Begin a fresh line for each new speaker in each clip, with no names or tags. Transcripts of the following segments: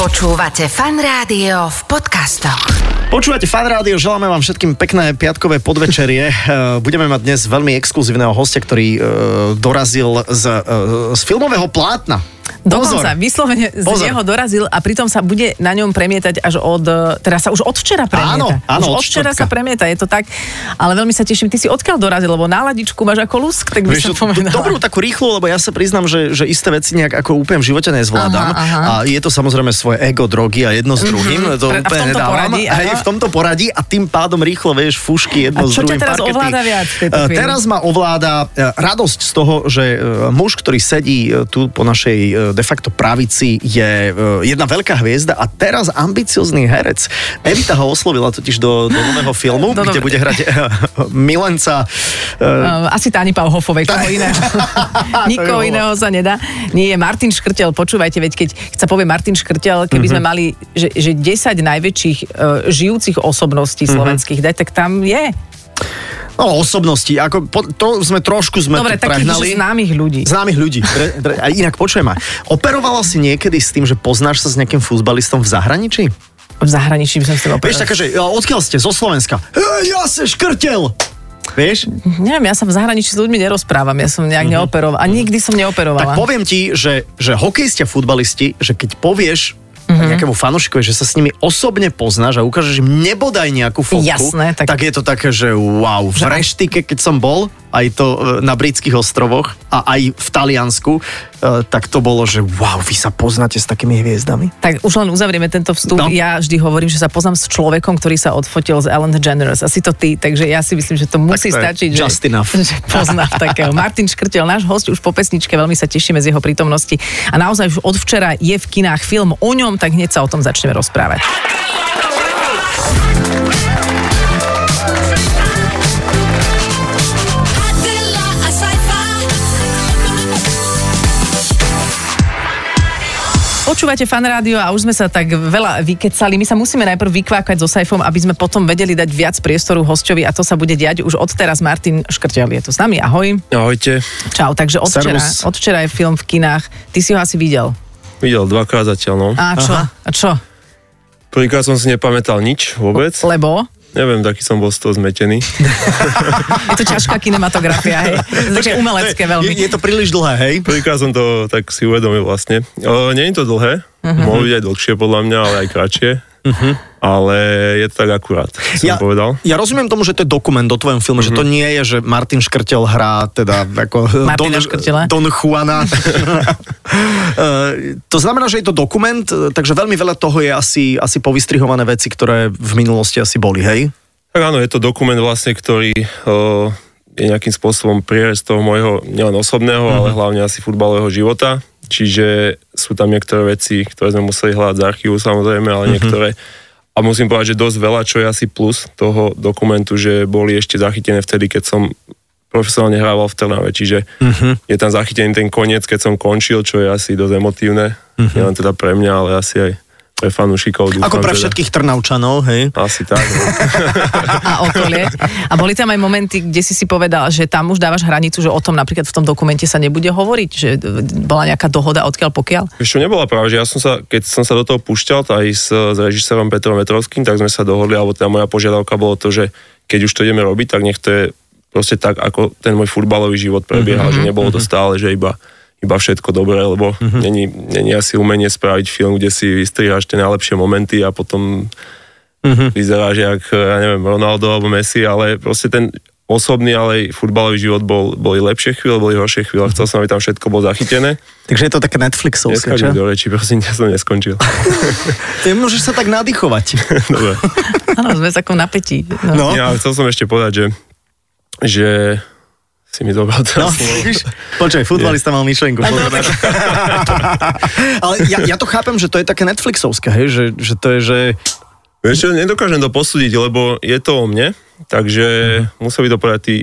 Počúvate fan rádio v podcastoch.
Počúvate fan rádio, želáme vám všetkým pekné piatkové podvečerie. Eh, Budeme mať dnes veľmi exkluzívneho hostia, ktorý eh, dorazil z, eh, z filmového plátna.
Dokonca, vyslovene z
Pozor.
neho dorazil a pritom sa bude na ňom premietať až od, e, teda sa už od včera premieta.
Áno, áno,
už
od
včera sa premieta, je to tak. Ale veľmi sa teším, ty si odkiaľ dorazil, lebo náladičku máš ako lusk, tak by som povedala.
dobrú takú rýchlu, lebo ja sa priznám, že, že isté veci nejak ako úplne v živote nezvládam.
Aha, aha.
A je to samozrejme svoje ego, drogy a jedno s druhým. To
Pre- a v
úplne
tomto
nedávam.
poradí,
Hej,
aha.
v tomto poradí a tým pádom rýchlo vieš fušky jedno
A
s druhým.
teraz
parkety.
ovláda viac chvíli?
Teraz ma ovláda eh, radosť z toho, že eh, muž, ktorý sedí tu po našej de facto pravici, je eh, jedna veľká hviezda a teraz ambiciozný herec. Evita ho oslovila totiž do, do nového filmu,
Do
kde
nové-
bude hrať eh, milenca
Uh, asi Táni Pauhofovej, koho iného. Nikoho iného sa nedá. Nie, Martin Škrtel, počúvajte, veď keď, keď sa povie Martin Škrtel, keby
Mhm.
sme mali, že, že 10 najväčších uh, žijúcich osobností
Mhm.
slovenských, tak tam je.
No, osobnosti, ako po, to sme trošku sme
Dobre, takých známych ľudí.
Známych ľudí. Dre, a inak počujem ma. Operovala si niekedy s tým, že poznáš sa s nejakým futbalistom v zahraničí?
V zahraničí by som si
Vieš, také, že odkiaľ ste? Zo Slovenska. Hej, ja sa škrtel! Vieš?
Neviem, ja sa v zahraničí s ľuďmi nerozprávam, ja som nejak neoperovala. A nikdy som
Tak
neoperovala.
poviem ti, že, že hokejisti a futbalisti, že keď povieš nejakému fanúšikovi, že sa s nimi osobne poznáš a ukážeš im nebodaj nejakú fotku,
Jasné, tak-
tak... je to také, že wow. V
Že-
reštike, keď som bol, aj to e, na britských ostrovoch a aj v Taliansku, e, tak to bolo, že wow, vy sa poznáte s takými hviezdami?
Tak už len uzavrieme tento vstup.
No.
Ja vždy hovorím, že sa poznám s človekom, ktorý sa odfotil z Ellen DeGeneres. Asi to ty, takže ja si myslím, že to musí
to je
stačiť.
just
že,
enough.
že poznám takého. Martin Škrtel, náš host už po pesničke, veľmi sa tešíme z jeho prítomnosti. A naozaj už od včera je v kinách film o ňom, tak hneď sa o tom začneme rozprávať. Počúvate fan rádio a už sme sa tak veľa vykecali. My sa musíme najprv vykvákať so Saifom, aby sme potom vedeli dať viac priestoru hostovi a to sa bude diať už od teraz. Martin Škrtel je tu s nami. Ahoj.
Ahojte.
Čau. Takže od včera, od včera je film v kinách. Ty si ho asi videl.
Videl dvakrát zatiaľ, no.
A čo? A čo?
Prvýkrát som si nepamätal nič vôbec.
Lebo?
Neviem, taký som bol z toho zmetený.
Je to ťažká kinematografia, hej. Také umelecké
Je,
veľmi.
je to príliš dlhé, hej?
Prvýkrát som to tak si uvedomil vlastne. O, nie je to dlhé, uh-huh. mohlo byť aj dlhšie podľa mňa, ale aj kratšie. Uh-huh. Ale je to tak akurát, som
Ja,
povedal.
ja rozumiem tomu, že to je dokument o tvojom filme, mm-hmm. že to nie je, že Martin Škrtel hrá teda ako
Martina
Don,
Škrtela.
Don Juana. Eh, to znamená, že je to dokument, takže veľmi veľa toho je asi, asi povystrihované veci, ktoré v minulosti asi boli, hej?
Tak áno, je to dokument vlastne, ktorý o, je nejakým spôsobom prierez toho môjho nielen osobného,
Mhm.
mm-hmm. ale hlavne asi futbalového života. Čiže sú tam niektoré veci, ktoré sme museli hľadať z archívu samozrejme, ale mm-hmm. niektoré a musím povedať, že dosť veľa, čo je asi plus toho dokumentu, že boli ešte zachytené vtedy, keď som profesionálne hrával v Trnave, čiže uh-huh. je tam zachytený ten koniec, keď som končil, čo je asi dosť emotívne, uh-huh. nielen teda pre mňa, ale asi aj fanúšikov. dúfam
Ako pre
teda.
všetkých Trnavčanov, hej?
Asi tak. No.
A okolie. A boli tam aj momenty, kde si si povedal, že tam už dávaš hranicu, že o tom napríklad v tom dokumente sa nebude hovoriť, že bola nejaká dohoda odkiaľ pokiaľ?
Ešte nebola práve, že ja som sa, keď som sa do toho púšťal, aj s, s režisérom Petrom Vetrovským, tak sme sa dohodli, alebo teda moja požiadavka bolo to, že keď už to ideme robiť, tak nech to je proste tak, ako ten môj futbalový život prebiehal, mm-hmm, že nebolo to stále, že iba iba všetko dobré, lebo mm-hmm. není, není asi umenie spraviť film, kde si vystriháš tie najlepšie momenty a potom mm-hmm. vyzeráš jak, ja neviem, Ronaldo alebo Messi, ale proste ten osobný, ale aj futbalový život bol, boli lepšie chvíle, boli horšie chvíle. Chcel som, aby tam všetko bolo zachytené.
Takže je to také Netflixovské, čo?
do reči, prosím, ja som neskončil.
Ty môžeš sa tak nadýchovať.
Dobre.
Áno, sme takom napätí. No.
No,
Ja chcel som ešte povedať, že, že si mi zobral
no
teraz slovo.
vidíš? Počkaj, futbalista mal myšlenku. Ale ja, ja to chápem, že to je také Netflixovské, hej? Že, že to je, že...
Vieš čo, nedokážem to posúdiť, lebo je to o mne, takže musel by to povedať tí,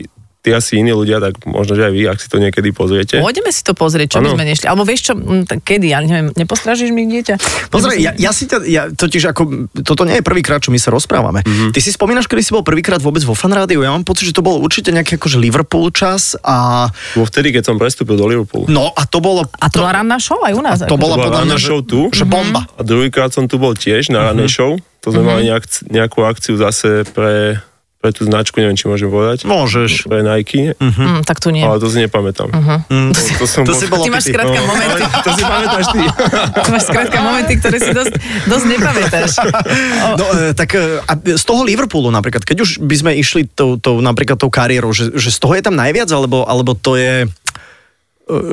tí tí asi iní ľudia, tak možno, že aj vy, ak si to niekedy pozriete.
Pôjdeme si to pozrieť, čo by
Áno.
sme nešli. Alebo vieš čo, kedy, ja neviem, nepostražíš mi dieťa?
Pozri, ja, ja si ťa, ja, totiž ako, toto nie je prvýkrát, čo my sa rozprávame.
Mhm.
Mm-hmm. Ty si spomínaš, kedy si bol prvýkrát vôbec vo fanrádiu? Ja mám pocit, že to bol určite nejaký akože Liverpool čas a
Vo vtedy, keď som prestúpil do Liverpoolu.
no a to bolo...
A to bola ranná show aj u nás.
to
To bola
podľa mňa,
show tu.
že bomba.
A druhýkrát som tu bol tiež na ranej show. To sme mali nejak, nejakú akciu zase pre, pre tú značku, neviem, či môžem povedať.
Môžeš.
Pre Nike,
Hm, tak tu nie.
ale to si nepamätám.
Mm,
To, to, som
to
bol-
si bol
Ty máš skrátka momenty,
to si pamätáš ty.
ty máš skrátka momenty, ktoré si dosť, dosť nepamätáš.
No, e, tak e, a z toho Liverpoolu napríklad, keď už by sme išli tou, tou napríklad tou kariérou, že, že z toho je tam najviac, alebo, alebo to je, e,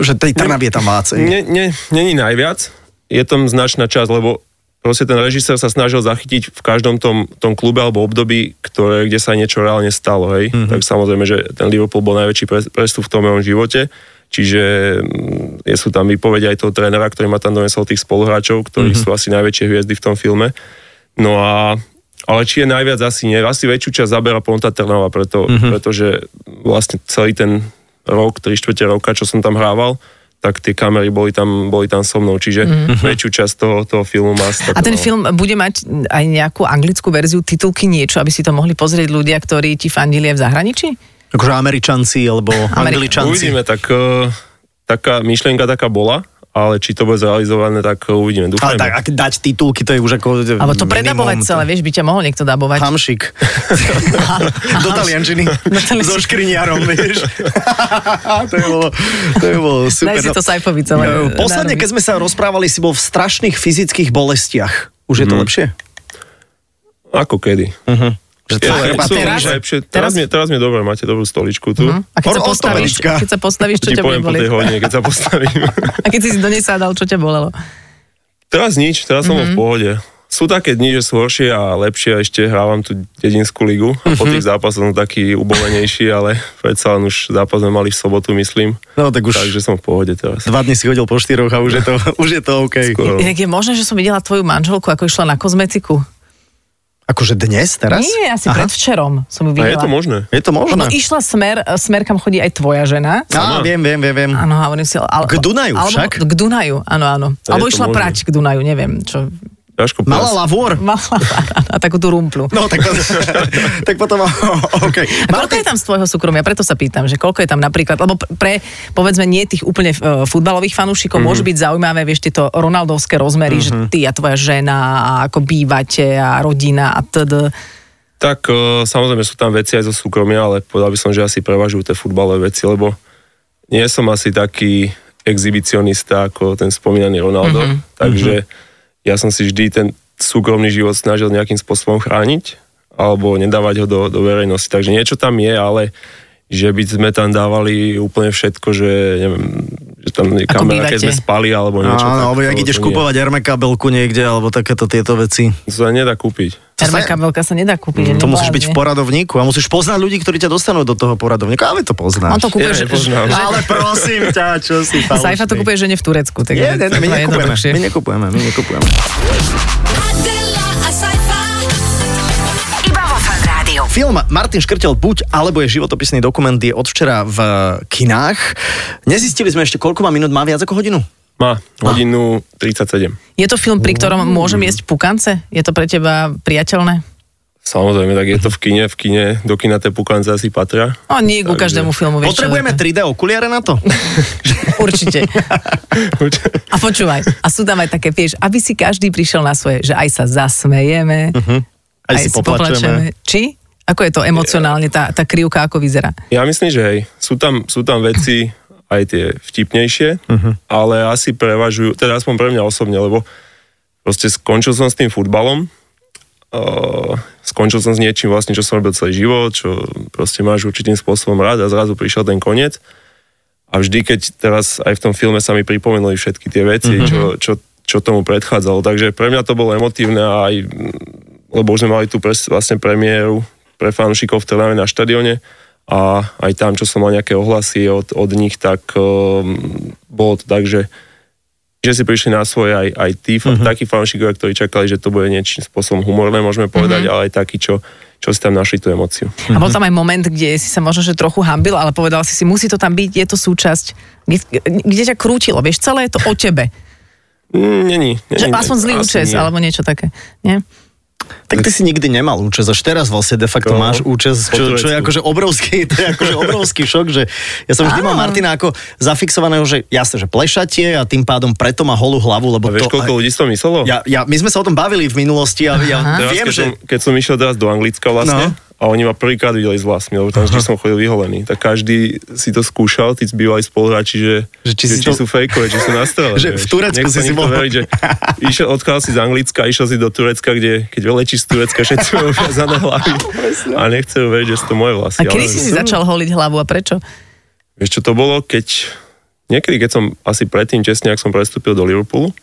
že tej Trnavy je tam vácej?
Nie, nie, není najviac. Je tam značná časť, lebo proste ten režisér sa snažil zachytiť v každom tom, tom klube alebo období, ktoré, kde sa niečo reálne stalo. Hej? Mm-hmm. Tak samozrejme, že ten Liverpool bol najväčší pre- prestup v tom mojom živote. Čiže mm, je sú tam výpovede aj toho trénera, ktorý ma tam donesol tých spoluhráčov, ktorí mm-hmm. sú asi najväčšie hviezdy v tom filme. No a ale či je najviac, asi nie. Asi väčšiu časť zabera Ponta Trnava, preto, mm-hmm. pretože vlastne celý ten rok, 3 čtvrte roka, čo som tam hrával, tak tie kamery boli tam, boli tam so mnou, čiže mm-hmm. väčšiu časť toho, toho filmu má
A ten film bude mať aj nejakú anglickú verziu, titulky niečo, aby si to mohli pozrieť ľudia, ktorí ti fandili v zahraničí?
Akože Američanci alebo
Ameri-
Angličanci.
Uvidíme, tak uh, taká myšlienka taká bola, ale či to bude zrealizované, tak uvidíme.
Ale
Dúfajme.
tak, ak dať titulky, to je už ako
Alebo to
minimum.
predabovať celé, vieš, by ťa mohol niekto dabovať.
Hamšik. Do taliančiny. So škriniarom, vieš. to je bolo, to je bolo super.
Daj si to Saifovi celé.
Posledne, keď sme sa rozprávali, si bol v strašných fyzických bolestiach. Už je to lepšie?
Ako kedy?
Že
teraz-
lepšie.
teraz-
teraz, mi, teraz mi dobre, máte dobrú stoličku tu.
A keď sa, postavíš,
ortopedická.
keď sa postavíš, čo ťa bude
poviem po tej
bolieť?
hodine, keď sa postavím.
A keď si si do nej sadal, čo ťa bolelo?
Teraz nič, teraz som mm-hmm. v pohode. Sú také dni, že sú horšie a lepšie a ešte hrávam tú dedinskú ligu a po tých zápasoch som taký ubolenejší, ale predsa len už zápas sme mali v sobotu, myslím.
No tak už
Takže som v pohode teraz.
dva dny si chodil po štyroch a už je to, už je to OK.
Skoro.
Inak je možné, že som videla tvoju manželku, ako išla na kozmetiku.
Akože dnes, teraz?
Nie, asi
Aha.
predvčerom som ju
A je
videla.
to možné?
Je to
Lebo
možné?
išla smer, smer, kam chodí aj tvoja žena.
Á, viem, viem, viem, viem.
Áno, hovorím si. Ale,
K Dunaju
alebo,
však?
K Dunaju, áno, áno.
To
Alebo išla
možné.
prať k Dunaju, neviem, čo.
Ťažko
Mala lavor?
Mala a takú tú rumplu.
No, tak, to, tak potom, OK.
A koľko je tam z tvojho súkromia? Preto sa pýtam, že koľko je tam napríklad, lebo pre, povedzme, nie tých úplne uh, futbalových fanúšikov mm-hmm. môžu byť zaujímavé, vieš, tieto ronaldovské rozmery, mm-hmm. že ty a tvoja žena a ako bývate a rodina a td.
Tak uh, samozrejme sú tam veci aj zo súkromia, ale povedal by som, že asi prevažujú tie futbalové veci, lebo nie som asi taký exhibicionista ako ten spomínaný Ronaldo,
Mhm.
mm-hmm. takže ja som si vždy ten súkromný život snažil nejakým spôsobom chrániť alebo nedávať ho do, do verejnosti. Takže niečo tam je, ale že by sme tam dávali úplne všetko, že neviem, že tam kamera, keď sme spali alebo niečo.
Áno, alebo jak
to-
ideš kupovať Herme kabelku niekde, alebo takéto tieto veci.
To sa nedá kúpiť.
Sa-
kabelka sa nedá kúpiť.
To musíš byť v poradovníku a musíš poznať ľudí, ktorí ťa dostanú do toho poradovníku. Ale to poznáš.
On to kúpuje,
Ja
že,
nepoznám.
Ale prosím ťa, čo si falošný.
Saifa to kúpuje, že nie v Turecku. Tak
Nie, nie, my nekupujeme, my nekupujeme, my nekupujeme.
Adela, a sci-fi.
Film Martin Škrtel Buď, alebo je životopisný dokument, je od včera v kinách. Nezistili sme ešte, koľko má minút, má viac ako hodinu?
Má hodinu 37.
Je to film, pri ktorom môžem jesť pukance? Je to pre teba priateľné?
Samozrejme, tak je to v kine, v kine, do kina tie pukance asi patria.
O, nie ku každému filmu, vieš?
Potrebujeme 3D okuliare na to?
Určite. A počúvaj, a sú tam aj také, vieš, aby si každý prišiel na svoje, že aj sa zasmejeme,
Mhm. Aj si poplačeme.
Či? Ako je to emocionálne, tá, tá krivka, ako vyzerá?
Ja myslím, že hej, sú tam, sú tam veci aj tie vtipnejšie, ale asi prevažujú, teda aspoň pre mňa osobne, lebo proste skončil som s tým futbalom, uh, skončil som s niečím vlastne, čo som robil celý život, čo proste máš určitým spôsobom rád a zrazu prišiel ten koniec. A vždy, keď teraz aj v tom filme sa mi pripomenuli všetky tie veci, čo, čo, čo tomu predchádzalo. Takže pre mňa to bolo emotívne a aj, lebo už sme mali tú pres, vlastne premiéru pre fanúšikov v Trnave na štadióne a aj tam, čo som mal nejaké ohlasy od, od nich, tak um, bolo to tak, že že si prišli na svoje aj, aj tí, uh-huh. takí fanúšikovia, ktorí čakali, že to bude niečím spôsobom humorné, môžeme povedať, uh-huh. ale aj takí, čo, čo si tam našli tú emociu.
A bol tam aj moment, kde si sa možno že trochu hambil, ale povedal si si, musí to tam byť, je to súčasť, kde, kde ťa krútilo, vieš, celé je to o tebe.
Mm, Není.
Že
není,
aspoň zlý účes, alebo niečo také. Nie?
Tak ty si nikdy nemal účes, až teraz vlastne de facto
No,
máš účes, čo, čo je akože obrovský, to je akože obrovský šok, že ja som vždy mal. Martina ako zafixovaného, že jasne, že plešatie a tým pádom preto má holú hlavu, lebo
A vieš,
to...
koľko ľudí to myslelo?
Ja, ja, my sme sa o tom bavili v minulosti a ja
Teraz,
viem,
keď,
že...
som, keď som išiel teraz do Anglicka vlastne,
No.
A oni ma prvýkrát videli s vlasmi, lebo tam vždy som chodil vyholený, tak každý si to skúšal, tí bývali spoluhráči, že,
Že či si
či
to-
sú fejkové, či sú nastrelené.
Že v Turecku si si
mohol... Veriť, že išiel, odchádzal si z Anglicka, išiel si do Turecka, kde keď velečí z Turecka, všetci majú viazané hlavy a nechcú veriť, že sú to moje vlasy.
A kedy si si začal holiť hlavu a prečo?
Vieš, čo to bolo, keď... Niekedy, keď som asi predtým, tesne, ak som prestúpil do Liverpoolu,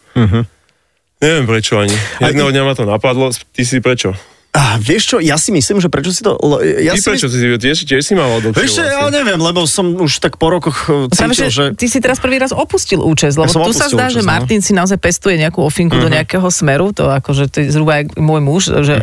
neviem prečo ani. Jedného dňa ma to napadlo, ty si prečo?
A vieš čo, ja si myslím, že prečo si to... Ja
Ty
si
prečo
myslím,
si tiež, tiež si mal dlhšie
Vieš čo, ja
vlasy?
neviem, lebo som už tak po rokoch e,
Práve,
cítil, že...
že ty si teraz prvý raz opustil účes, lebo
som
tu sa zdá,
účes,
že
no.
Martin si naozaj pestuje nejakú ofinku
Mhm.
do nejakého smeru, to akože to je zhruba jak môj muž, že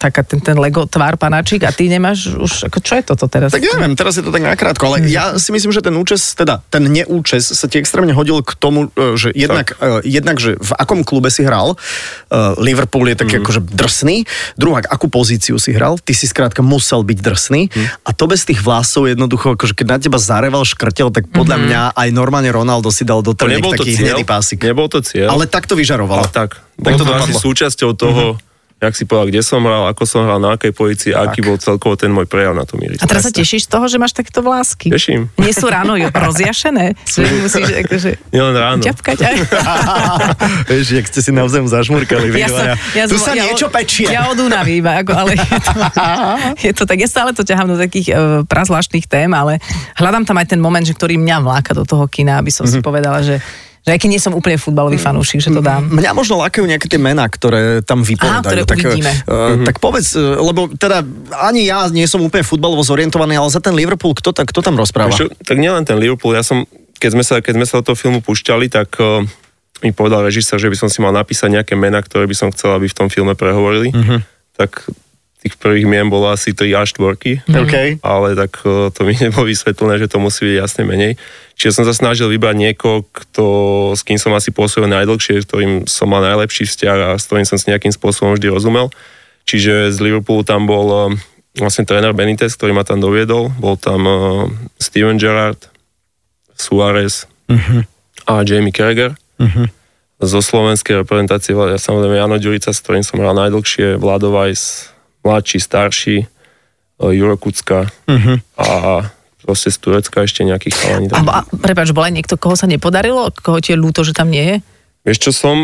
taká ten, ten Lego tvár panáčik a ty nemáš už, ako čo je toto teraz?
Tak neviem, teraz je to tak nakrátko, ale ja si myslím, že ten účes, teda ten neúčes sa ti extrémne hodil k tomu, e, že jednak, e, jednak že v akom klube si hral, uh, Liverpool je taký akože drsný, druhák, akú pozíciu si hral, ty si skrátka musel byť drsný a to bez tých vlasov jednoducho, akože keď na teba zareval škrtel, tak podľa mňa aj normálne Ronaldo si dal do trniek taký
cieľ,
hnedý pásik.
nebol to cieľ,
Ale tak to vyžarovalo.
ale tak.
Tak to
to, asi súčasťou toho, jak si povedal, kde som hral, ako som hral, na akej pozícii, a aký bol celkovo ten môj prejav na tom ihrisku.
A teraz sa tešíš z toho, že máš takéto vlásky?
Teším.
Nie sú ráno rozjašené? Že musíš akože
Nielen ráno.
ťapkať aj.
Vieš, jak ste si navzájom zažmurkali. vy dvaja. tu sa
ja
niečo
od-
pečie.
Ja od únavy iba, ako, ale je to, je to tak. Ja stále to ťahám do takých uh, prazvláštnych tém, ale hľadám tam aj ten moment, že ktorý mňa vláka do toho kina, aby som
Mhm.
si povedala, že že aj keď nie som úplne futbalový fanúšik, že to dám.
Mňa možno lákajú nejaké tie mená, ktoré tam vypovedajú.
Á, ktoré
tak,
uvidíme.
Uh, tak povedz, uh, lebo teda ani ja nie som úplne futbalovo zorientovaný, ale za ten Liverpool, kto, ta, kto tam rozpráva?
Čo, tak nielen ten Liverpool, ja som, keď sme sa, keď sme sa do toho filmu púšťali, tak uh, mi povedal režisér, že by som si mal napísať nejaké mená, ktoré by som chcel, aby v tom filme prehovorili. Tak tých prvých mien bolo asi tri až štvorky.
OK.
ale tak uh, to mi nebolo vysvetlené, že to musí byť jasne menej. Čiže som sa snažil vybrať niekoho, kto, s kým som asi pôsobil najdlhšie, s ktorým som mal najlepší vzťah a s ktorým som si nejakým spôsobom vždy rozumel. Čiže z Liverpoolu tam bol uh, vlastne tréner Benitez, ktorý ma tam doviedol. Bol tam uh, Steven Gerrard, Suárez a Jamie Carragher. Zo slovenskej reprezentácie ja samozrejme Jano Ďurica, s ktorým som hral najdlhšie, Vlado Weiss, mladší, starší, uh, Juro Kucka a proste z Turecka ešte nejakých chalani.
A, a prepáč, bol aj niekto, koho sa nepodarilo? Koho ti je ľúto, že tam nie je?
Vieš čo, som,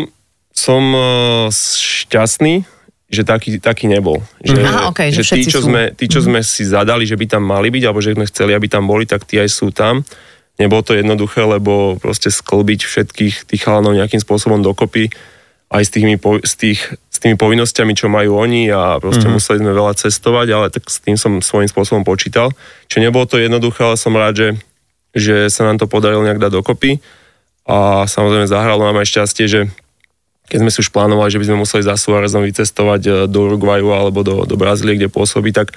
som uh, šťastný, že taký, taký nebol. Že,
Aha, okej, že
že tí, čo,
sú.
sme, tí, čo sme si zadali, že by tam mali byť, alebo že sme chceli, aby tam boli, tak tí aj sú tam. Nebolo to jednoduché, lebo proste sklbiť všetkých tých chalanov nejakým spôsobom dokopy, aj s tými, s tých, s tými povinnosťami, čo majú oni a proste mm-hmm. museli sme veľa cestovať, ale tak s tým som svojím spôsobom počítal. Čiže nebolo to jednoduché, ale som rád, že, že sa nám to podarilo nejak dať dokopy. A samozrejme zahralo nám aj šťastie, že keď sme si už plánovali, že by sme museli za Suárezom vycestovať e, do Uruguayu alebo do, do Brazílie, kde pôsobí, tak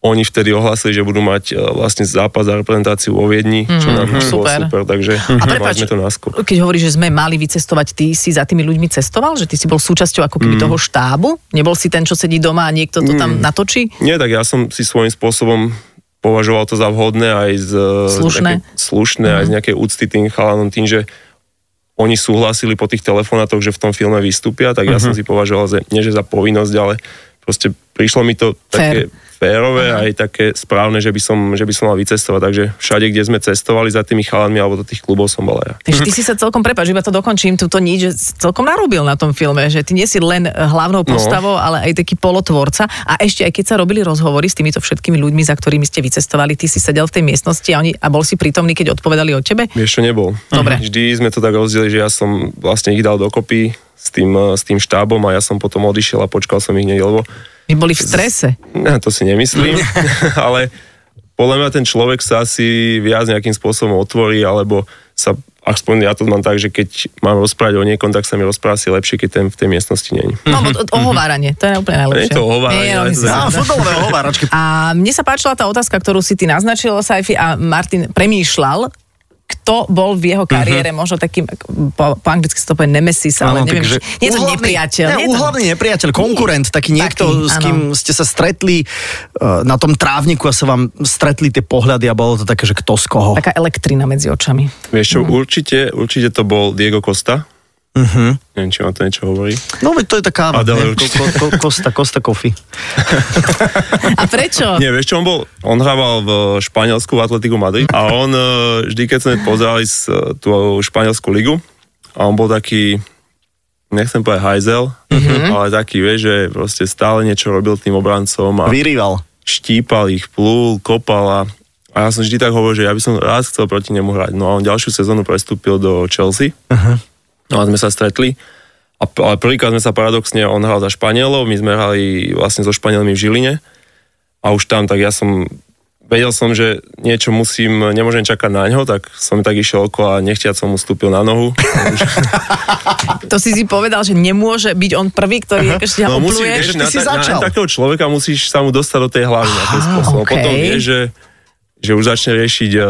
oni vtedy ohlasili, že budú mať e, vlastne zápas za reprezentáciu vo Viedni, čo nám mm, bolo
super.
super, takže
A
mali
prepáč,
sme to náskok.
keď hovoríš, že sme mali vycestovať, ty si za tými ľuďmi cestoval? Že ty si bol súčasťou ako
Mm.
keby toho štábu? Nebol si ten, čo sedí doma a niekto to tam natočí?
Nie, tak ja som si svojím spôsobom považoval to za vhodné aj z,
Slušné.
z nejakej, slušné aj z nejakej úcty tým chalanom, tým, že oni súhlasili po tých telefonátoch, že v tom filme vystúpia, tak ja som si považoval, že, nie že za povinnosť, ale proste prišlo mi to také férové aj také správne, že by, som, že by som mal vycestovať. Takže všade, kde sme cestovali za tými chalanmi alebo do tých klubov som bol aj ja.
Takže ty si sa celkom, prepáč, iba to dokončím, túto nič, že celkom narobil na tom filme, že ty nie si len eh, hlavnou postavou, ale aj taký polotvorca. A ešte aj keď sa robili rozhovory s týmito všetkými ľuďmi, za ktorými ste vycestovali, ty si sedel v tej miestnosti a, oni, a bol si prítomný, keď odpovedali o tebe?
Vieš čo, nebol.
Dobre.
Vždy sme to tak rozdielili, že ja som vlastne ich dal dokopy s tým, eh, s tým štábom a ja som potom odišiel a počkal som ich hneď, lebo
My boli v strese.
Ne, to si nemyslím, ale podľa mňa ten človek sa asi viac nejakým spôsobom otvorí, alebo sa aspoň ja to mám tak, že keď mám rozprávať o niekom, tak sa mi rozpráva si lepšie, keď ten v tej miestnosti není.
No, ohováranie, to je úplne najlepšie.
Nie je to ohováranie,
Nie,
to
ohováračky.
A mne sa páčila tá otázka, ktorú si ty naznačil, Saifi, a Martin premýšľal, kto bol v jeho kariére možno takým, po, po anglicky sa to povie nemesis, ale neviem,
takže
či, nie je to
úhlavný-
nepriateľ.
Ne,
nie to-
úhlavný nepriateľ, konkurent, taký niekto,
Taký,
s
áno.
kým ste sa stretli uh, na tom trávniku a sa vám stretli tie pohľady a bolo to také, že kto z koho.
Taká elektrina medzi očami.
Vieš čo, určite, určite to bol Diego Costa. Uh-huh. Neviem, či vám to niečo hovorí.
No veď to je taká
Adele
ne?
určite.
ko, ko, Costa, Costa Coffee.
A prečo?
Nie, vieš čo, on bol, on hrával v Španielsku v Atletiku Madrid a on e, vždy, keď sme pozerali s, e, tú španielskú ligu a on bol taký, nechcem povedať hajzel,
Mhm.
ale taký, vieš, že proste stále niečo robil tým obrancom a
Vyrýval.
štípal ich, plul, kopal a, a ja som vždy tak hovoril, že ja by som raz chcel proti nemu hrať. No a on ďalšiu sezónu prestúpil do Chelsea. No a sme sa stretli. A, ale prvýkrát sme sa paradoxne, on hral za Španielov, my sme hrali vlastne so Španielmi v Žiline. A už tam, tak ja som, vedel som, že niečo musím, nemôžem čakať na ňo, tak som tak išiel okolo a nechtiac som mu stúpil na nohu.
To si si povedal, že nemôže byť on prvý, ktorý ešte ťa
No
opluje.
vieš, na,
si začal.
na, takého človeka musíš sa mu dostať do tej hlavy na ten spôsob.
okej.
Potom vieš, že, že už začne riešiť uh,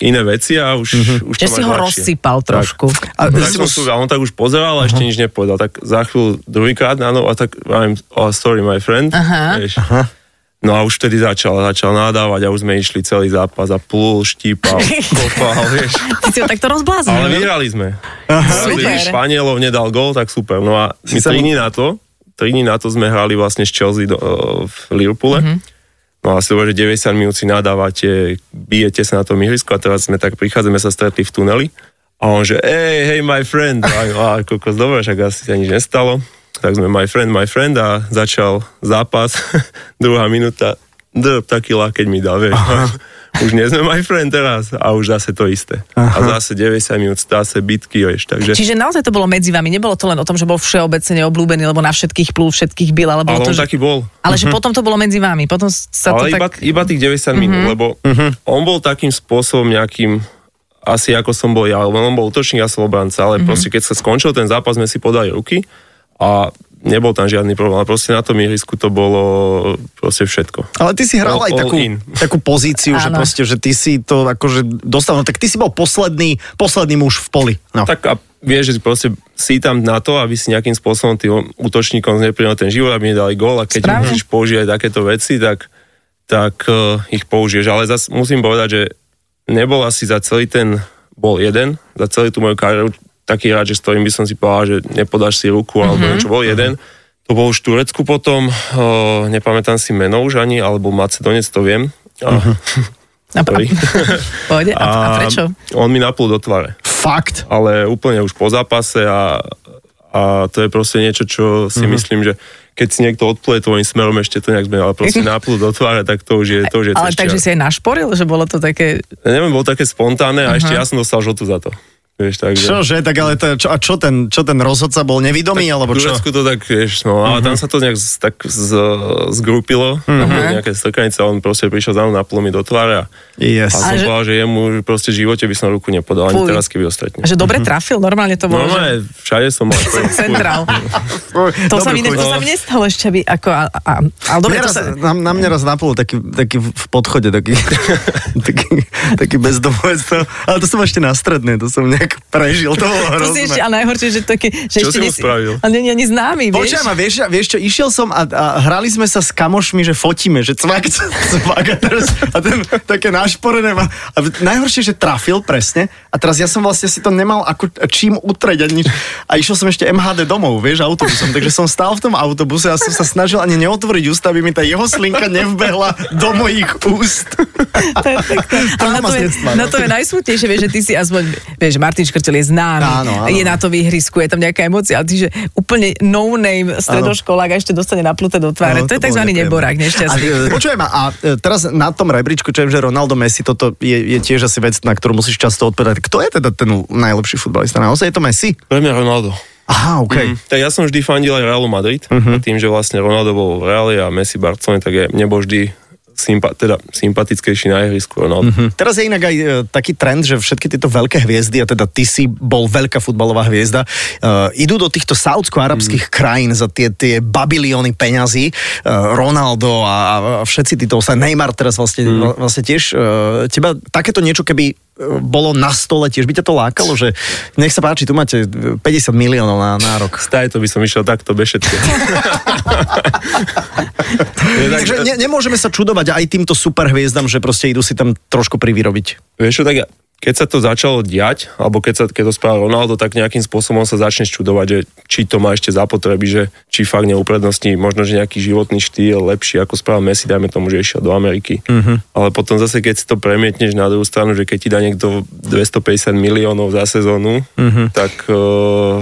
iné veci a už,
Mhm.
už
Že
to
si ho
ľahšie.
rozsypal trošku.
A,
Tak
si
som a on tak už pozeral a ešte nič nepovedal. Tak za chvíľu druhýkrát na no, a tak vravím, oh, sorry my friend.
Aha.
Vieš. No a už vtedy začal, začal nadávať a už sme išli celý zápas a plul, štípal, kopal, vieš.
Ty si ho takto rozbláznil.
Ale vyhrali sme. Vyhrali
Super.
Španielov nedal gol, tak super. No a my
Si
tri dní na to, tri dní na to sme hrali vlastne s Chelsea do, uh, v Liverpoole. No a si že 90 minút si nadávate, bijete sa na tom ihrisku a teraz sme tak prichádzame sa stretli v tuneli. A on že, hey, hey, my friend. A, a kokos, dobre, však asi sa nič nestalo. Tak sme my friend, my friend a začal zápas. Druhá minúta, drb, taký lakeť mi dal, vieš. Už nie sme my friend teraz a už zase to isté. A zase 90 minút zase bitky, vieš, takže...
Čiže naozaj to bolo medzi vami, nebolo to len o tom, že bol všeobecne obľúbený, lebo na všetkých plú, všetkých bil, ale bolo
Ale
to,
on
že...
taký bol.
Ale že potom to bolo medzi vami, potom sa to
Ale iba,
tak...
iba tých 90 minút, lebo on bol takým spôsobom nejakým asi ako som bol ja, lebo on bol útočník, ja som obranca, ale proste keď sa skončil ten zápas, sme si podali ruky a nebol tam žiadny problém, ale proste na tom ihrisku to bolo proste všetko.
Ale ty si hral
All-
aj takú,
in.
takú pozíciu, že proste, že ty si to akože dostal, no tak ty si bol posledný, posledný muž v poli. No.
Tak a vieš, že proste si tam na to, aby si nejakým spôsobom tým útočníkom znepríjemnil ten život, aby nedali gól a keď
Správne.
môžeš používať takéto veci, tak, tak uh, ich použiješ. Ale zase musím povedať, že nebol asi za celý ten, bol jeden, za celý tú moju kariéru taký rád, že s ktorým by som si povedal, že nepodáš si ruku alebo niečo, bol jeden. To bol už v Turecku potom, uh, nepamätám si meno už ani, alebo Macedonec, to viem. A,
A, a, pôjde, a, a prečo?
On mi naplul do tváre
Fakt.
ale úplne už po zápase a, a to je proste niečo, čo si mm-hmm. myslím, že keď si niekto odpluje tvojim smerom, ešte to nejak zmení, ale proste náplú do tváre, tak to už je, to už je
Ale takže si aj našporil, že bolo to také...
Ja neviem, bolo také spontánne a ešte ja som dostal žotu za to. Vieš, takže...
Čože, tak ale to, čo, a čo ten, čo ten rozhodca bol nevidomý, alebo
V
čo?
Turecku to tak, vieš, no, ale tam sa to nejak z, tak z, zgrupilo, tam boli nejaké strkanice a on proste prišiel za mnou na plomy do tváre a,
Yes.
a som
že-
povedal, že jemu proste v živote by som ruku nepodal, ani
Fuj.
teraz, keby ho stretne.
A že dobre trafil, normálne to bolo, že...
Normálne, všade som mal.
Centrál. To sa, mi, to sa mi nestalo ešte, aby, ako, a, a, ale dobre,
Mne
to
raz,
sa,
na, na mňa raz naplul taký, taký v podchode, taký, taký, taký bezdomovec, ale to som ešte na strednej, to som nejak prežil, to bolo
to si
hrozné.
ešte, a najhoršie, že, to, ke, že
Čo
ešte
si mu spravil?
Ale nie, nie, nie známy, vieš.
Počujem, a vieš, vieš čo, išiel som a, a hrali sme sa s kamošmi, že fotíme, že cvak, cvak a, teraz, a ten také našporené ma, a najhoršie, že trafil presne a teraz ja som vlastne si to nemal ako čím utreť a nič. A išiel som ešte MHD domov, vieš, autobusom, takže som stál v tom autobuse a som sa snažil ani neotvoriť ústa, aby mi tá jeho slinka nevbehla do mojich úst.
To je pekné. Ale na to, je,
detstva, no.
na to je najsmutnejšie, vieš, že ty si aspoň, vieš, Martin Škrtel je známy,
Áno, áno.
je na to výhrisku, je tam nejaká emócia, a ty, že úplne no-name stredoškolák a ešte dostane napluté do tváre.
Áno,
to je
bolo
tzv. neborák, nešťastný.
A, e, počujem, a e, teraz na tom rebríčku, čo viem, že Ronaldo Messi, toto je, je tiež asi vec, na ktorú musíš často odpovedať. Kto je teda ten najlepší futbalista? Naozaj je to Messi?
Pre mňa Ronaldo.
Aha, OK.
Mm. Tak ja som vždy fandil aj Realu Madrid. Uh-huh. Tým, že vlastne Ronaldo bol v Reáli a Messi Barcelone, tak je, mne bol vždy sympa- teda sympatickejší na ihrisku. No.
Hm. Teraz je inak aj e, taký trend, že všetky tieto veľké hviezdy, a teda ty si bol veľká futbalová hviezda, uh, idú do týchto saudsko-arabských krajín za tie, tie babilióny peňazí. Uh, Ronaldo a, a všetci títo, sa Neymar teraz vlastne, vlastne tiež. Uh, teba takéto niečo, keby e, bolo na stole, tiež by ťa to lákalo, že nech sa páči, tu máte 50 miliónov na, na rok.
Staj to by som išiel takto bez všetkého.
Takže ne, nemôžeme sa čudovať aj týmto superhviezdam, že proste idú si tam trošku privyrobiť.
Vieš čo, tak ja- keď sa to začalo diať, alebo keď, sa, keď to spravil Ronaldo, tak nejakým spôsobom sa začneš čudovať, že či to má ešte zapotreby, že či fakt neuprednostní možno, že nejaký životný štýl lepší, ako spravil Messi, dajme tomu, že išiel do Ameriky. Uh-huh. Ale potom zase, keď si to premietneš na druhú stranu, že keď ti dá niekto 250 miliónov za sezónu, uh-huh. tak... Uh,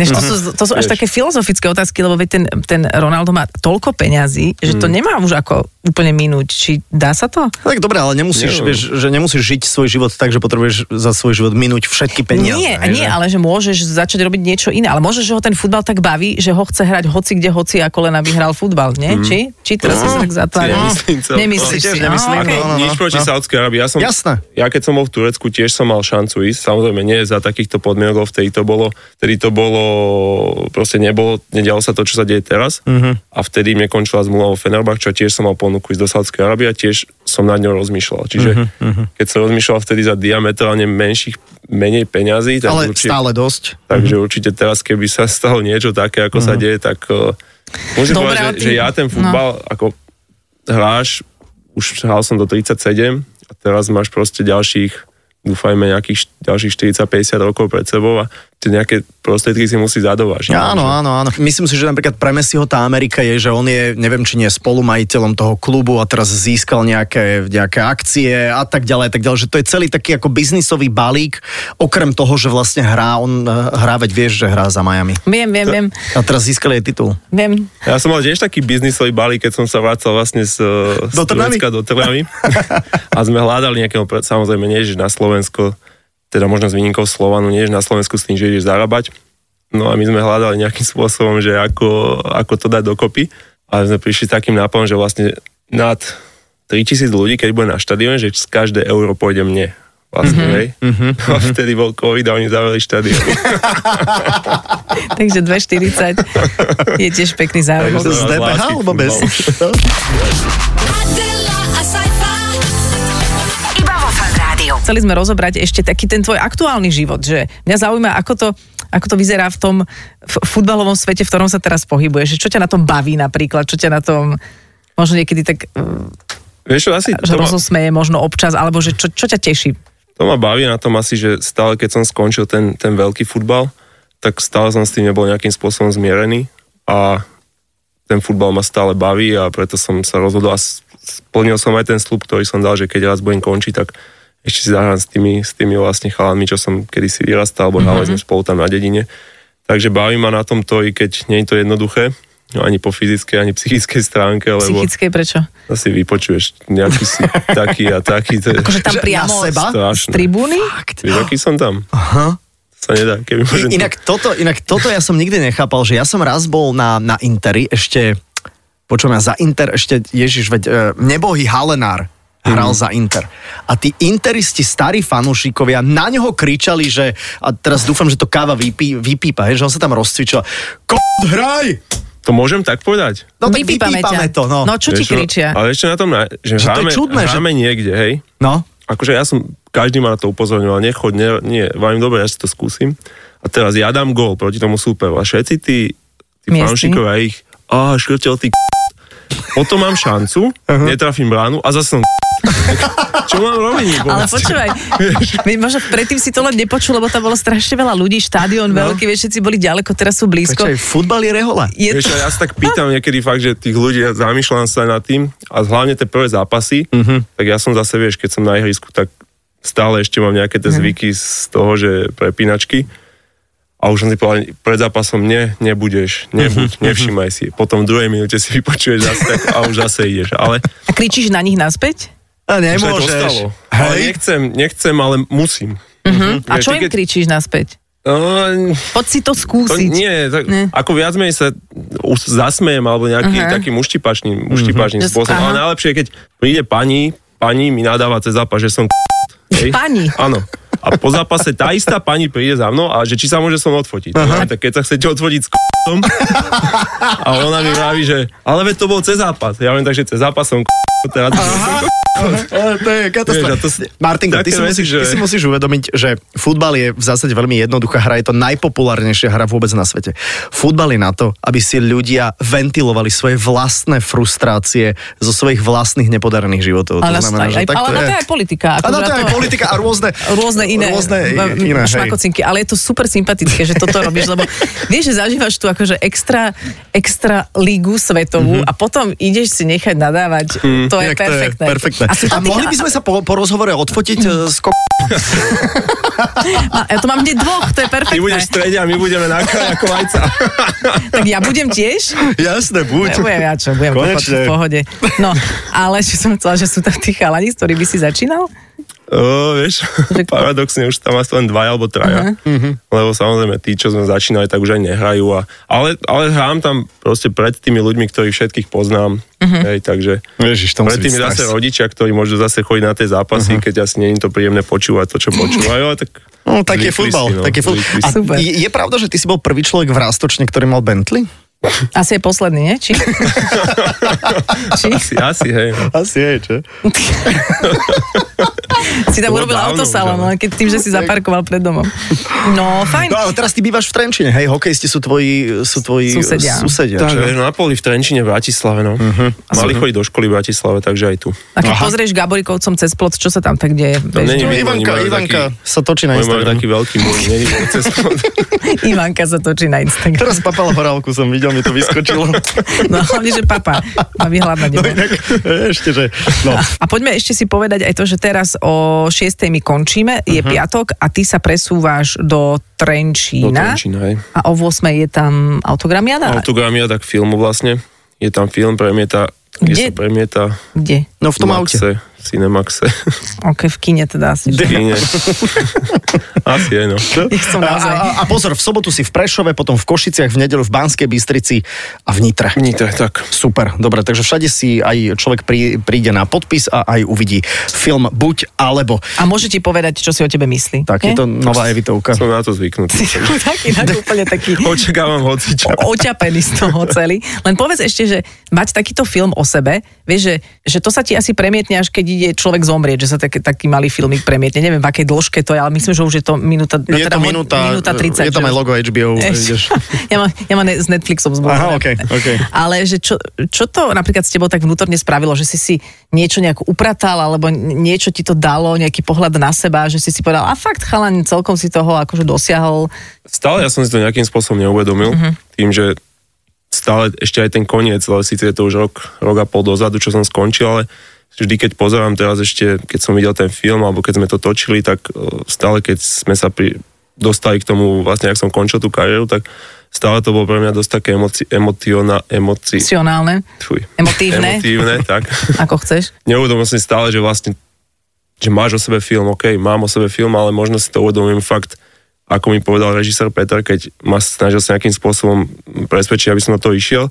Než to, sú, to sú až
Vieš.
také filozofické otázky, lebo veď ten, ten Ronaldo má toľko peňazí, že to nemá už ako úplne minúť. Či dá sa to?
No Tak dobre, ale nemusíš,
Nie.
vieš, že nemusíš žiť svoj život tak, že potrebuješ za svoj život minúť všetky peniaze.
nie,
hej,
nie,
že?
ale že môžeš začať robiť niečo iné. Ale môže, že ho ten futbal tak baví, že ho chce hrať hoci kde, hoci ako len aby hral futbal, nie? Či? Či teraz si sa tak zatváril?
nemyslím celkom.
Nemyslíš
Tiež
si?
nemyslím, no, no.
Nič proti Saudskej Arabii. Ja som,
Jasné.
Ja keď som bol v Turecku, tiež som mal šancu ísť. Samozrejme nie za takýchto podmienok, vtedy to bolo, vtedy to bolo, proste nebolo, nedialo sa to, čo sa deje teraz. Uh-huh. A vtedy mi končila zmluva o Fenerbahče a tiež som mal ponuku ísť do Saudskej Arábie a tiež som nad ňou rozmýšľal. Čiže uh-huh. keď som rozmýšľal vtedy za diametrálne menších, menej peňazí, tak
Ale
určite,
stále dosť.
takže určite teraz, keby sa stalo niečo také, ako sa deje, tak uh, musím
Dobre,
povedať, že, že ja ten futbal, ako hráš, už hral som do 37 a teraz máš proste ďalších dúfajme nejakých ďalších 40-50 rokov pred sebou a tie nejaké prostriedky si musí zadovážiť.
Áno, áno, áno. Myslím si, že napríklad pre Messiho tá Amerika je, že on je, neviem, či nie spolumajiteľom toho klubu a teraz získal nejaké, nejaké akcie a tak ďalej, a tak ďalej, že to je celý taký ako biznisový balík, okrem toho, že vlastne hrá, on eh, hrá, veď vieš, že hrá za Miami.
Viem, viem, viem.
A teraz získali aj titul.
Viem.
Ja som mal tiež taký biznisový balík, keď som sa vracal vlastne z, z
Do Trnavy?
Do Trnavy. a sme hľadali nejakého, samozrejme nie, že na Slovensko, teda možno s výnimkou Slovanu, nie, na Slovensku s tým, že ideš zarábať. No a my sme hľadali nejakým spôsobom, že ako, ako to dať dokopy. A sme prišli s takým nápadom, že vlastne nad 3000 ľudí, keď bude na štadióne, že z každé euro pôjde mne. Vlastne, mm-hmm. hej. A vtedy bol COVID a oni zavreli štadión.
Takže 2,40 je tiež pekný zároveň.
Takže
Z DPH alebo bez?
Chceli sme rozobrať ešte taký ten tvoj aktuálny život, že mňa zaujíma, ako to, ako to vyzerá v tom f- futbalovom svete, v ktorom sa teraz pohybuješ. Čo ťa na tom baví napríklad, čo ťa na tom možno niekedy tak mm,
Vieš čo, asi
že
to ma,
možno občas, alebo že čo, čo ťa teší?
to ma baví na tom asi, že stále keď som skončil ten, ten veľký futbal, tak stále som s tým nebol nejakým spôsobom zmierený a ten futbal ma stále baví a preto som sa rozhodol a splnil som aj ten slub, ktorý som dal, že keď raz budem končiť, tak ešte si zahrám s tými, s tými vlastne chalami, čo som kedysi vyrastal, alebo mm-hmm. sme spolu tam na dedine. Takže baví ma na tom to, i keď nie je to jednoduché, no ani po fyzickej, ani psychickej stránke, lebo
Psychické, prečo?
asi vypočuješ nejaký si taký a taký. To je
Akože tam priamo
seba?
z
strašné.
tribúny?
Vieš, aký som tam?
Aha.
Sa nedá, keby môžem...
Inak toto, inak toto ja som nikdy nechápal, že ja som raz bol na, na Interi, ešte, počujem ja, za Inter, ešte, Ježiš, veď, e, nebohý Halenár hral za Inter. A tí interisti, starí fanúšikovia, na neho kričali, že, a teraz dúfam, že to káva vypí, vypípa, hej, že on sa tam rozcvičil. Ko hraj!
To môžem tak povedať?
No tak
Vypípame
vypípame
ťa.
to, no.
no čo ti kričia?
Ale ešte na tom, na- že,
Že to je
hráme,
čudné, že-
hráme niekde, hej.
No,
Akože ja som, každý ma na to upozorňoval, nechoď, ne, nie, vám dobre, ja si to skúsim. A teraz ja dám gól proti tomu superu a všetci tí, tí fanúšikovia ich, a škrtel ty k***. Potom mám šancu, uh-huh. netrafím bránu a zase som. Čo mám robiť?
Ale počúvaj, my možno predtým si to len nepočul, lebo tam bolo strašne veľa ľudí, štádion no. veľký, vieš, všetci boli ďaleko, teraz sú blízko.
Počkaj, futbal je rehola.
Je
Vieš,
to,
ja sa tak pýtam niekedy fakt, že tých ľudí, ja zamýšľam sa nad tým a hlavne tie prvé zápasy, uh-huh. tak ja som zase, vieš, keď som na ihrisku, tak stále ešte mám nejaké tie zvyky z toho, že prepínačky. A už som si povedal, pred zápasom nie, nebudeš, nebuď, nevšimaj si. Potom v druhej minúte si vypočuješ zase tak a už zase ideš. Ale
a kričíš na nich naspäť?
A
to
nemôžeš.
Ale
Hej?
nechcem, nechcem, ale musím.
Uh-huh. A čo im
keď-
kričíš naspäť?
No,
Poď si to
to
skúsiť.
nie, tak,
Ne.
ako viac menej sa už zasmejem alebo nejaký uh-huh. taký muštipačný, muštipačný
Že-
spôsob.
aha.
Ale najlepšie je, keď príde pani, pani mi nadáva cez zápas, že som Hej.
Pani.
Áno. A po zápase tá istá pani príde za mnou a že či sa môže som odfotiť. Uh-huh. Tak keď sa chcete odfotiť s k***om, a ona mi vraví, že ale veď to bol cez zápas. Ja viem, takže cez zápas som k***, teraz som
Ale to je katastrofa.
To
Martinko, ty si, musíš,
že-
ty si musíš uvedomiť, že futbal je v zásade veľmi jednoduchá hra, je to najpopulárnejšia hra vôbec na svete. Futbal je na to, aby si ľudia ventilovali svoje vlastné frustrácie zo svojich vlastných nepodarených životov.
Ale,
to znamená,
aj,
že
aj, ale na to je aj politika.
A na to je aj politika a rôzne,
rôzne iné,
rôzne iné
šmakocinky, ale je to super sympatické, že toto robíš, lebo vieš, že zažívaš tu akože extra, extra lígu svetovú a potom ideš si nechať nadávať, to je
Inak to
perfektné.
Perfektné.
A,
A mohli by sme sa po, po rozhovore odfotiť e, s ko...
ja to mám hneď dvoch, to je
Ty
perfektné.
budeš v strede a my budeme na kraji ako vajca.
Tak ja budem tiež?
Jasné, buď.
Ja budem ja čo, budem
Konečne.
v pohode. No, ale čo som chcela, že sú tam tí chalani, s ktorými si začínal?
O, vieš, paradoxne už tam asi len dvaja alebo traja. Uh-huh. Lebo samozrejme tí, čo sme začínali, tak už aj nehrajú. A, ale, ale hrám tam proste pred tými ľuďmi, ktorých všetkých poznám. Uh-huh. Hej, takže
Ježiš, to
pred tými zase rodičia, ktorí môžu zase chodiť na tie zápasy, uh-huh. keď asi nie je to príjemné počúvať to, čo počúvajú. Tak
No, tak je futbal.
si, no,
tak je futbal. A je, je pravda, že ty si bol prvý človek v Rástočne, ktorý mal Bentley?
Asi je posledný, nie? Či? Či?
Asi, asi, hej. No.
Asi je, čo?
si tam
bolo
urobil autosalon, len keď tým, že si zaparkoval pred domom. No, fajn.
No ale teraz ty bývaš v Trenčine, hej, hokejisti sú tvoji, sú tvoji
Susedia.
susedia
Tak,
čo?
no, na poli v Trenčine, v Bratislave, no. Uh-huh. Mali chodiť do školy v Bratislave, takže aj tu.
A keď
Aha.
pozrieš Gaborikovcom cez plot, čo sa tam tak deje? Vieš,
není vidno.
Ivanka, Ivanka
taký-
sa točí na Instagram.
taký veľký môj, není to cez
Ivanka sa točí na Instagram.
Teraz papala horálku som videl, mi to vyskočilo.
No hlavne, že papa má vyhľadnať.
No inak, ešte, že... No.
A poďme ešte si povedať aj to, že teraz o 6. my končíme, je
Mhm.
piatok a ty sa presúvaš do
do
Trenčína.
Trenčína, hej.
A o 8. je tam autogramiada?
Autogramia, tak filmu vlastne. Je tam film, premieta, kde,
Kde?
sa premieta
Kde?
no v tom aute.
Maxe, Cinemaxe.
Ok, v kine teda asi.
v kine. Asi je, no.
A, a, a pozor, v sobotu si v Prešove, potom v Košiciach, v nedelu v Banskej Bystrici a v Nitre.
Nitre, tak.
Super, dobre, takže všade si aj človek prí, príde na podpis a aj uvidí film Buď alebo.
A môže ti povedať, čo si o tebe myslí.
Tak, je to nová evitovka.
Som na to zvyknutý.
taký, taký úplne taký
Očakávam hocičo.
o- oťapený z toho celý. Len povedz ešte, že mať takýto film o sebe, vieš, že, že to sa ti asi premietne, až keď ide človek zomrieť, že sa taký, taký malý filmik premietne. Neviem, v akej dĺžke to je, ale myslím, že už je to minúta, no
Je
teda
to
ho-
minúta,
minúta 30.
je tam
že?
aj logo HBO.
Ja, mám, ja mám s Netflixom zmluvu.
Aha, okej, okej.
Ale že čo, čo to napríklad s tebou tak vnútorne spravilo, že si si niečo nejak upratal, alebo niečo ti to dalo, nejaký pohľad na seba, že si si povedal, a fakt chalan, celkom si toho akože dosiahol.
Stále ja som si to nejakým spôsobom neuvedomil.
Mhm.
Tým, že stále ešte aj ten koniec, ale síce je to už rok, rok a pol dozadu, čo som skončil, ale vždy, keď pozerám teraz ešte, keď som videl ten film, alebo keď sme to točili, tak eh, stále, keď sme sa pri, dostali k tomu, vlastne, ak som končil tú kariéru, tak stále to bolo pre mňa dosť také emoci, emotiona, emoci,
Emocionálne,
fuj,
Emotívne.
emotívne, tak.
ako chceš.
Neuvedomil som si stále, že vlastne že máš o sebe film, OK, mám o sebe film, ale možno si to uvedomím fakt, ako mi povedal režisér Peter, keď ma snažil sa nejakým spôsobom presvedčiť, aby som na to išiel,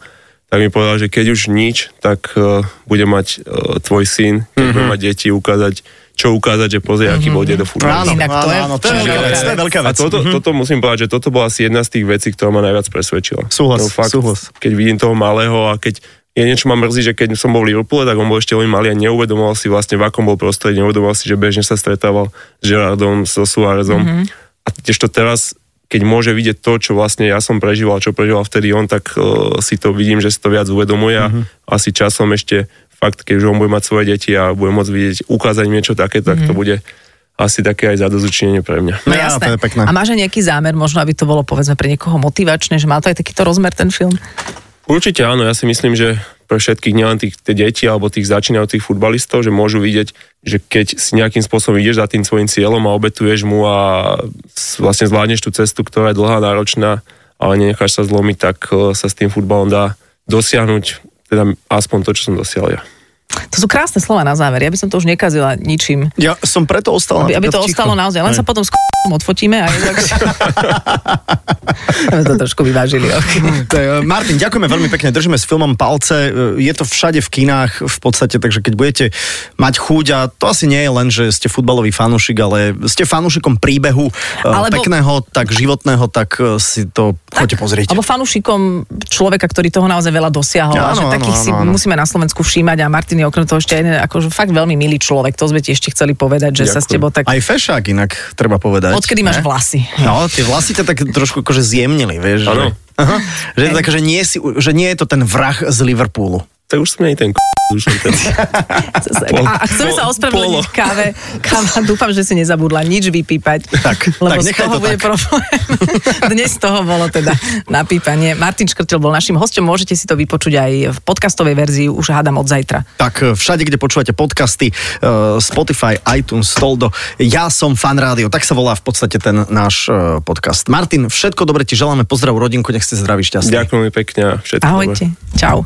tak mi povedal, že keď už nič, tak uh, bude mať uh, tvoj syn, keď mm-hmm. bude mať deti, ukázať, čo ukázať, že pozrie, aký bol dedo futbalista.
Áno,
Inak to
áno,
je-
áno, to je veľká vec, to je veľká
A
vec.
toto,
Mhm.
toto musím povedať, že toto bola asi jedna z tých vecí, ktorá ma najviac presvedčila.
Súhlas,
fakt,
súhlas.
Keď vidím toho malého a keď je niečo ma mrzí, že keď som bol v Liverpoole, tak on bol ešte veľmi malý a neuvedomoval si vlastne, v akom bol prostredí, neuvedomoval si, že bežne sa stretával s Gerardom, so Suárezom. Mm-hmm. A tiež to teraz, keď môže vidieť to, čo vlastne ja som prežíval, čo prežíval vtedy on, tak uh, si to vidím, že si to viac uvedomuje a mm-hmm. asi časom ešte fakt, keď už on bude mať svoje deti a bude môcť vidieť, ukázať niečo také, tak mm-hmm. to bude asi také aj zadozučinenie pre mňa.
No
Ja,
jasné.
to je pekné.
A máš aj nejaký zámer, možno aby to bolo povedzme pre niekoho motivačné, že má to aj takýto rozmer ten film?
Určite áno, ja si myslím, že pre všetkých, nielen tých tie deti alebo tých začínajúcich futbalistov, že môžu vidieť, že keď si nejakým spôsobom ideš za tým svojim cieľom a obetuješ mu a vlastne zvládneš tú cestu, ktorá je dlhá, náročná, ale nenecháš sa zlomiť, tak eh, sa s tým futbalom dá dosiahnuť teda aspoň to, čo som dosiahol ja.
To sú krásne slova na záver. Ja by som to už nekazila ničím.
Ja som preto ostal
Aby, aby to
ticho.
ostalo naozaj. Len
Hej.
sa potom s odfotíme a je tak... To trošku vyvážili. ok.
To je, Martin, ďakujeme veľmi pekne, držíme s filmom palce, je to všade v kinách v podstate, takže keď budete mať chuť a to asi nie je len, že ste futbalový fanúšik, ale ste fanúšikom príbehu Alebo...
Alebo-
pekného, tak životného, tak si to choďte pozrieť.
Alebo fanúšikom človeka, ktorý toho naozaj veľa dosiahol. a
Áno,
že
áno,
takých si
áno, áno.
musíme na Slovensku všímať a Martin je okrem toho ešte jeden akože fakt veľmi milý človek. To sme ti ešte chceli povedať, že sa s
Ďakujem.
tebou tak...
Aj fešák inak, treba povedať.
Odkedy máš
ne?
vlasy.
No, tie vlasy ťa tak trošku akože zjemnili, vieš. Že, aha, že, také, že, nie si, že nie je to ten vrah z Liverpoolu.
Tak už som nie ten k***, už som ten...
A, a chceme sa ospravedlniť káve. Káva, dúfam, že si nezabudla nič vypípať.
Tak,
lebo
tak,
z toho
to
bude
tak.
problém. Dnes toho bolo teda napípanie. Martin Škrtel bol našim hostom, môžete si to vypočuť aj v podcastovej verzii, už hádam od zajtra.
Tak e, všade, kde počúvate podcasty, e, Spotify, iTunes, Stoldo, ja som fan rádio, tak sa volá v podstate ten náš e, podcast. Martin, všetko dobre ti želáme, pozdrav rodinku, nech ste zdraví, šťastní.
Ďakujem pekne všetko
Ahojte.
dobré.
Čau.